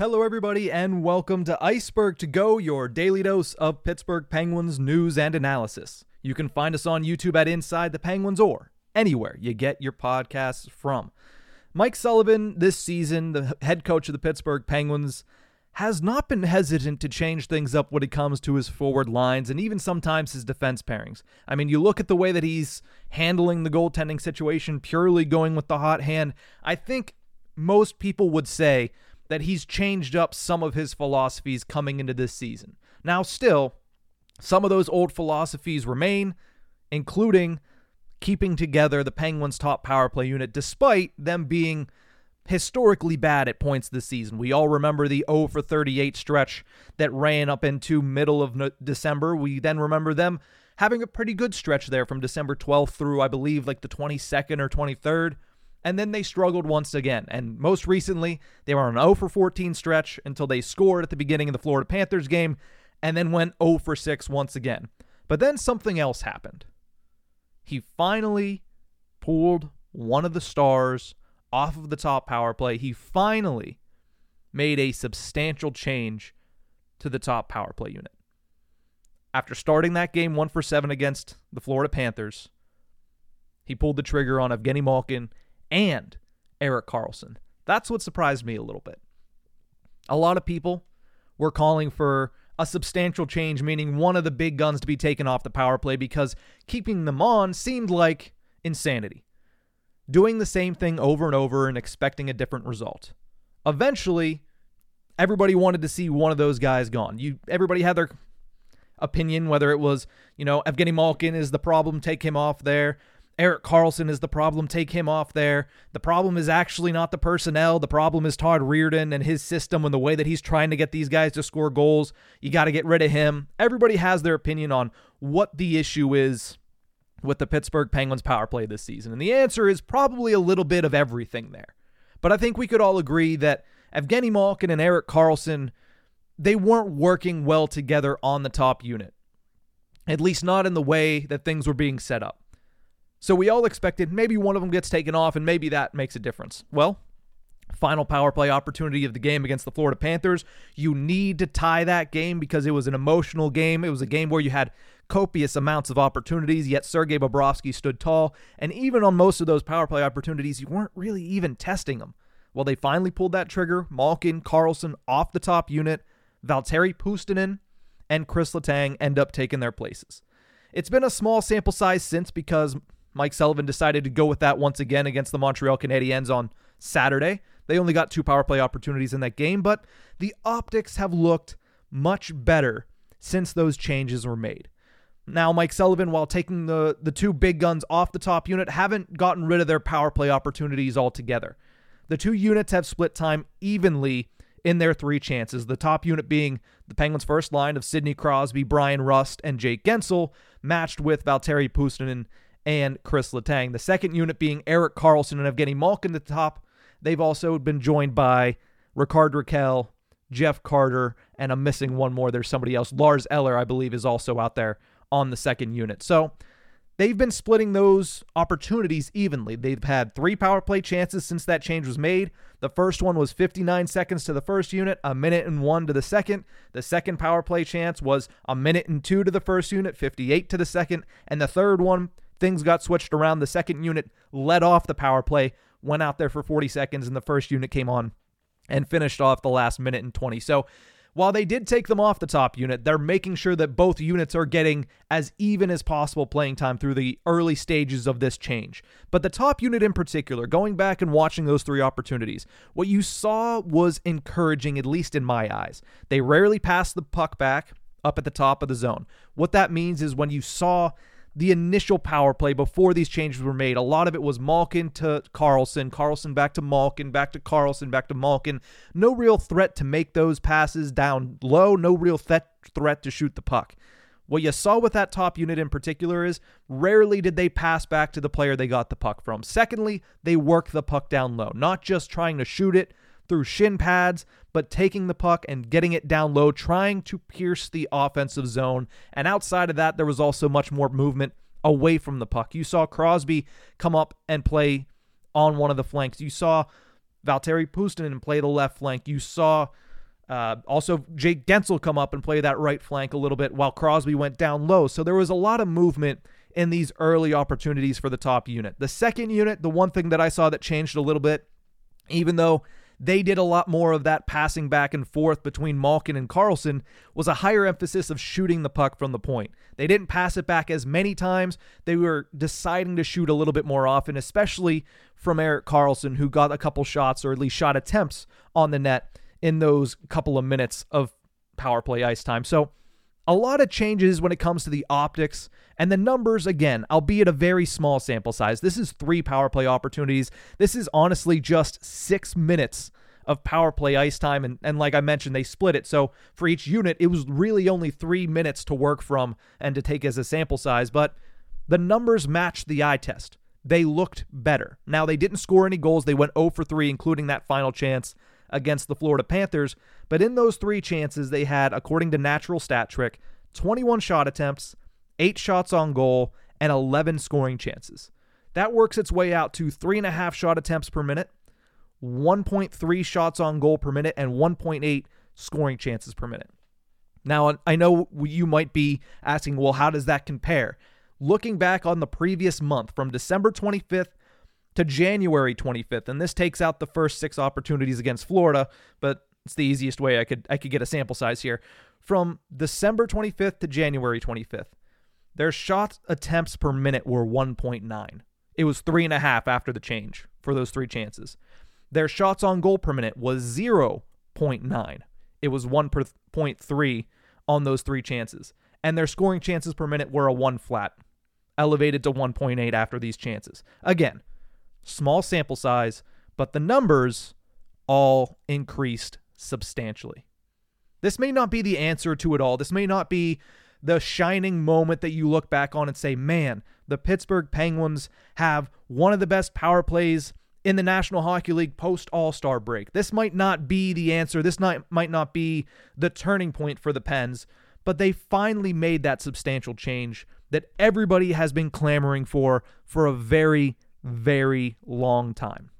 Hello, everybody, and welcome to Ice-Burgh to Go, your daily dose of Pittsburgh Penguins news and analysis. You can find us on YouTube at Inside the Penguins or anywhere you get your podcasts from. Mike Sullivan, this season, the head coach of the Pittsburgh Penguins, has not been hesitant to change things up when it comes to his forward lines and even sometimes his defense pairings. I mean, you look at the way that he's handling the goaltending situation, purely going with the hot hand. I think most people would say that he's changed up some of his philosophies coming into this season. Now, still, some of those old philosophies remain, including keeping together the Penguins' top power play unit, despite them being historically bad at points this season. We all remember the 0 for 38 stretch that ran up into middle of no- December. We then remember them having a pretty good stretch there from December 12th through, I believe, like the 22nd or 23rd and then they struggled once again. And most recently, they were on an 0 for 14 stretch until they scored at the beginning of the Florida Panthers game and then went 0 for 6 once again. But then something else happened. He finally pulled one of the stars off of the top power play. He finally made a substantial change to the top power play unit. After starting that game 1 for 7 against the Florida Panthers, he pulled the trigger on Evgeny Malkin and Erik Karlsson. That's what surprised me a little bit. A lot of people were calling for a substantial change, meaning one of the big guns to be taken off the power play because keeping them on seemed like insanity. Doing the same thing over and over and expecting a different result. Eventually, everybody wanted to see one of those guys gone. You everybody had their opinion whether it was, you know, Evgeny Malkin is the problem, take him off there. Erik Karlsson is the problem. Take him off there. The problem is actually not the personnel. The problem is Todd Reirden and his system and the way that he's trying to get these guys to score goals. You got to get rid of him. Everybody has their opinion on what the issue is with the Pittsburgh Penguins power play this season. And the answer is probably a little bit of everything there. But I think we could all agree that Evgeny Malkin and Erik Karlsson, they weren't working well together on the top unit. At least not in the way that things were being set up. So we all expected maybe one of them gets taken off and maybe that makes a difference. Well, final power play opportunity of the game against the Florida Panthers. You need to tie that game because it was an emotional game. It was a game where you had copious amounts of opportunities, yet Sergei Bobrovsky stood tall. And even on most of those power play opportunities, you weren't really even testing them. Well, they finally pulled that trigger. Malkin, Karlsson off the top unit. Valtteri Puustinen and Chris Letang end up taking their places. It's been a small sample size since because Mike Sullivan decided to go with that once again against the Montreal Canadiens on Saturday. They only got two power play opportunities in that game, but the optics have looked much better since those changes were made. Now, Mike Sullivan, while taking the, the two big guns off the top unit, haven't gotten rid of their power play opportunities altogether. The two units have split time evenly in their three chances, the top unit being the Penguins' first line of Sidney Crosby, Bryan Rust, and Jake Guentzel, matched with Valtteri Puustinen and Chris Letang. The second unit being Erik Karlsson and Evgeny Malkin the top. They've also been joined by Rickard Rakell, Jeff Carter, and I'm missing one more. There's somebody else. Lars Eller, I believe, is also out there on the second unit. So they've been splitting those opportunities evenly. They've had three power play chances since that change was made. The first one was 59 seconds to the first unit, a minute and one to the second. The second power play chance was a minute and two to the first unit, 58 to the second. And the third one, things got switched around. The second unit led off the power play, went out there for 40 seconds, and the first unit came on and finished off the last minute and 20. So while they did take them off the top unit, they're making sure that both units are getting as even as possible playing time through the early stages of this change. But the top unit in particular, going back and watching those three opportunities, what you saw was encouraging, at least in my eyes. They rarely passed the puck back up at the top of the zone. What that means is when you saw the initial power play before these changes were made, a lot of it was Malkin to Karlsson, Karlsson back to Malkin, back to Karlsson, back to Malkin. No real threat to make those passes down low, no real th- threat to shoot the puck. What you saw with that top unit in particular is rarely did they pass back to the player they got the puck from. Secondly, they work the puck down low, not just trying to shoot it through shin pads, but taking the puck and getting it down low, trying to pierce the offensive zone. And outside of that, there was also much more movement away from the puck. You saw Crosby come up and play on one of the flanks. You saw Valtteri Puustinen play the left flank. You saw uh, also, Jake Guentzel come up and play that right flank a little bit while Crosby went down low. So there was a lot of movement in these early opportunities for the top unit. The second unit, the one thing that I saw that changed a little bit, even though they did a lot more of that passing back and forth between Malkin and Karlsson was a higher emphasis of shooting the puck from the point. They didn't pass it back as many times. They were deciding to shoot a little bit more often, especially from Erik Karlsson, who got a couple shots or at least shot attempts on the net in those couple of minutes of power play ice time. So, a lot of changes when it comes to the optics and the numbers again, albeit a very small sample size. This is three power play opportunities. This is honestly just six minutes of power play ice time. And, and like I mentioned, they split it. So for each unit, it was really only three minutes to work from and to take as a sample size. But the numbers matched the eye test. They looked better. Now, they didn't score any goals. They went 0 for 3, including that final chance against the Florida Panthers. But in those three chances, they had, according to Natural Stat Trick, 21 shot attempts, 8 shots on goal, and 11 scoring chances. That works its way out to 3.5 shot attempts per minute, 1.3 shots on goal per minute, and 1.8 scoring chances per minute. Now, I know you might be asking, well, how does that compare? Looking back on the previous month, from December 25th to January 25th, and this takes out the first six opportunities against Florida, but it's the easiest way I could I could get a sample size here. From December 25th to January 25th, their shot attempts per minute were 1.9. It was three and a half after the change for those three chances. Their shots on goal per minute was 0.9. It was 1.3 on those three chances. And their scoring chances per minute were a one flat, elevated to 1.8 after these chances. Again, small sample size, but the numbers all increased substantially. This may not be the answer to it all. This may not be the shining moment that you look back on and say, man, the Pittsburgh Penguins have one of the best power plays in the National Hockey League post All Star break. This might not be the answer. This might not be the turning point for the Pens, but they finally made that substantial change that everybody has been clamoring for for a very, very long time.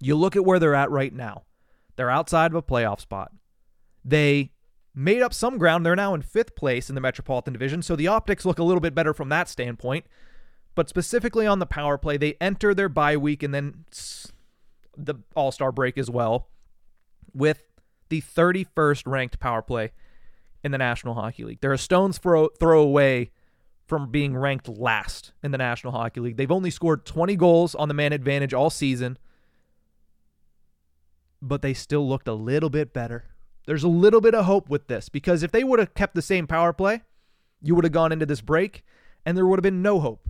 You look at where they're at right now, they're outside of a playoff spot. They made up some ground. They're now in fifth place in the Metropolitan Division, so the optics look a little bit better from that standpoint. But specifically on the power play, they enter their bye week and then the All Star break as well with the 31st ranked power play in the National Hockey League. They're a stone's throw, throw away from being ranked last in the National Hockey League. They've only scored 20 goals on the man advantage all season, but they still looked a little bit better. There's a little bit of hope with this because if they would have kept the same power play, you would have gone into this break and there would have been no hope.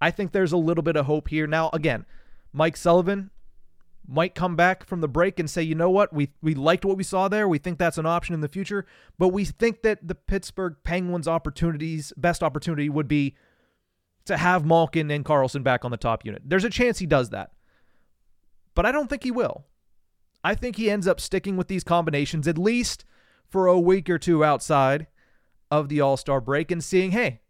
I think there's a little bit of hope here. Now, again, Mike Sullivan might come back from the break and say, you know what, we we liked what we saw there. We think that's an option in the future, but we think that the Pittsburgh Penguins' opportunities, best opportunity, would be to have Malkin and Karlsson back on the top unit. There's a chance he does that, but I don't think he will. I think he ends up sticking with these combinations at least for a week or two outside of the All Star break and seeing, hey,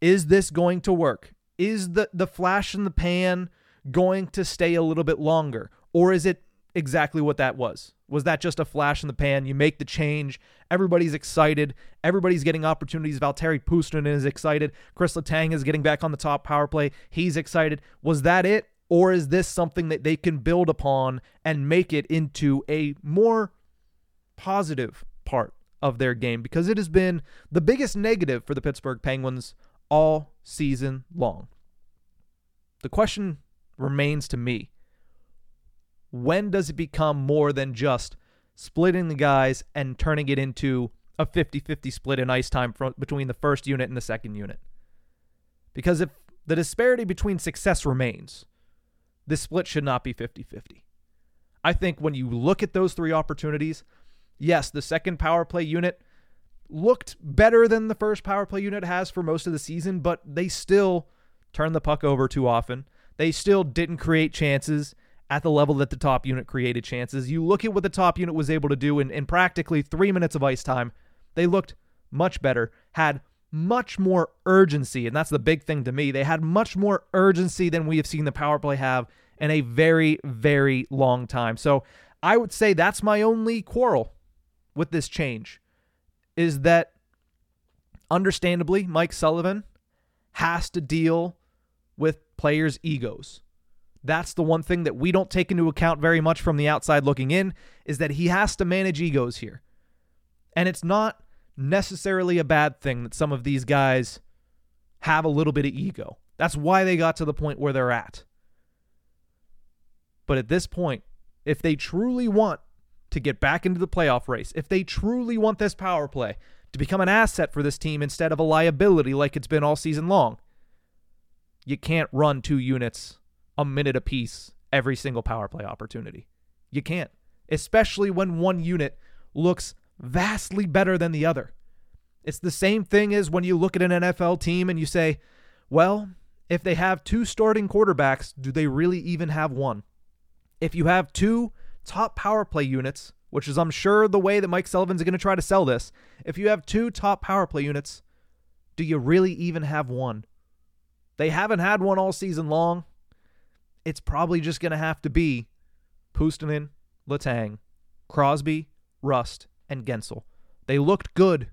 is this going to work? Is the the flash in the pan going to stay a little bit longer? Or is it exactly what that was? Was that just a flash in the pan? You make the change. Everybody's excited. Everybody's getting opportunities. Valtteri Puustinen is excited. Chris Letang is getting back on the top power play. He's excited. Was that it? Or is this something that they can build upon and make it into a more positive part of their game? Because it has been the biggest negative for the Pittsburgh Penguins all season long. The question remains to me when does it become more than just splitting the guys and turning it into a 50 50 split in ice time from, between the first unit and the second unit. Because if the disparity between success remains, this split should not be 50 50. I think when you look at those three opportunities, yes, the second power play unit looked better than the first power play unit has for most of the season, but they still turned the puck over too often. They still didn't create chances at the level that the top unit created chances. You look at what the top unit was able to do in, in practically three minutes of ice time, they looked much better, had much more urgency, and that's the big thing to me. They had much more urgency than we have seen the power play have in a very, very long time. So I would say that's my only quarrel with this change is that understandably, Mike Sullivan has to deal with players' egos. That's the one thing that we don't take into account very much from the outside looking in is that he has to manage egos here. And it's not necessarily a bad thing that some of these guys have a little bit of ego. That's why they got to the point where they're at. But at this point, if they truly want to get back into the playoff race, if they truly want this power play to become an asset for this team instead of a liability like it's been all season long, you can't run two units a minute apiece every single power play opportunity. You can't, especially when one unit looks vastly better than the other. It's the same thing as when you look at an NFL team and you say, well, if they have two starting quarterbacks, do they really even have one? If you have two top power play units, which is, I'm sure, the way that Mike Sullivan's going to try to sell this, if you have two top power play units, do you really even have one? They haven't had one all season long. It's probably just going to have to be Puustinen, Letang, Crosby, Rust, and Guentzel. They looked good.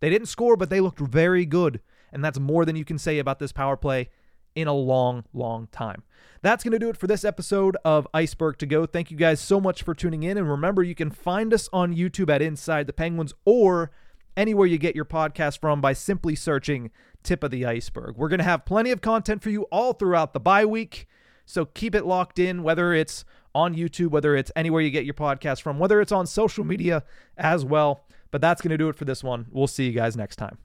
They didn't score, but they looked very good. And that's more than you can say about this power play in a long, long time. That's going to do it for this episode of Ice-Burgh to Go. Thank you guys so much for tuning in. And remember, you can find us on YouTube at Inside the Penguins or anywhere you get your podcast from by simply searching Tip of the Ice-Burgh. We're going to have plenty of content for you all throughout the bye week. So keep it locked in, whether it's on YouTube, whether it's anywhere you get your podcast from, whether it's on social media as well. But that's going to do it for this one. We'll see you guys next time.